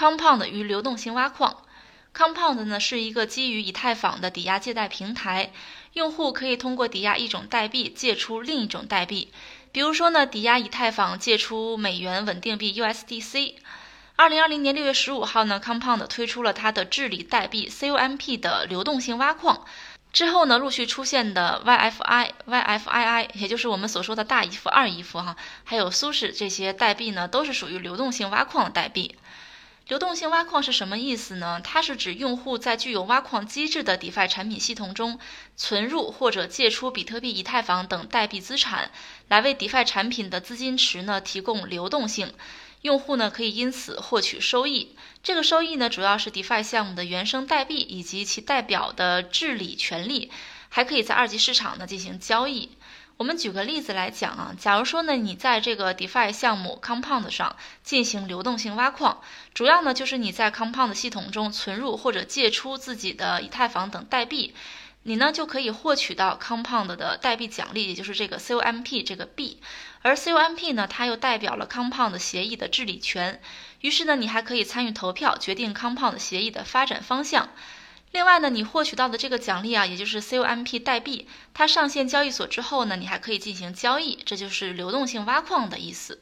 Compound 与流动性挖矿。Compound 呢是一个基于以太坊的抵押借贷平台，用户可以通过抵押一种代币借出另一种代币。比如说呢，抵押以太坊借出美元稳定币 USDC。二零二零年六月十五号呢，Compound 推出了它的治理代币 COMP 的流动性挖矿。之后呢，陆续出现的 YFI、YFII，也就是我们所说的大姨夫、二姨夫哈，还有苏轼这些代币呢，都是属于流动性挖矿的代币。流动性挖矿是什么意思呢？它是指用户在具有挖矿机制的 DeFi 产品系统中存入或者借出比特币、以太坊等代币资产，来为 DeFi 产品的资金池呢提供流动性。用户呢可以因此获取收益。这个收益呢主要是 DeFi 项目的原生代币以及其代表的治理权利，还可以在二级市场呢进行交易。我们举个例子来讲啊，假如说呢，你在这个 DeFi 项目 Compound 上进行流动性挖矿，主要呢就是你在 Compound 系统中存入或者借出自己的以太坊等代币，你呢就可以获取到 Compound 的代币奖励，也就是这个 COMP 这个币。而 COMP 呢，它又代表了 Compound 协议的治理权，于是呢，你还可以参与投票，决定 Compound 协议的发展方向。另外呢，你获取到的这个奖励啊，也就是 COMP 代币，它上线交易所之后呢，你还可以进行交易，这就是流动性挖矿的意思。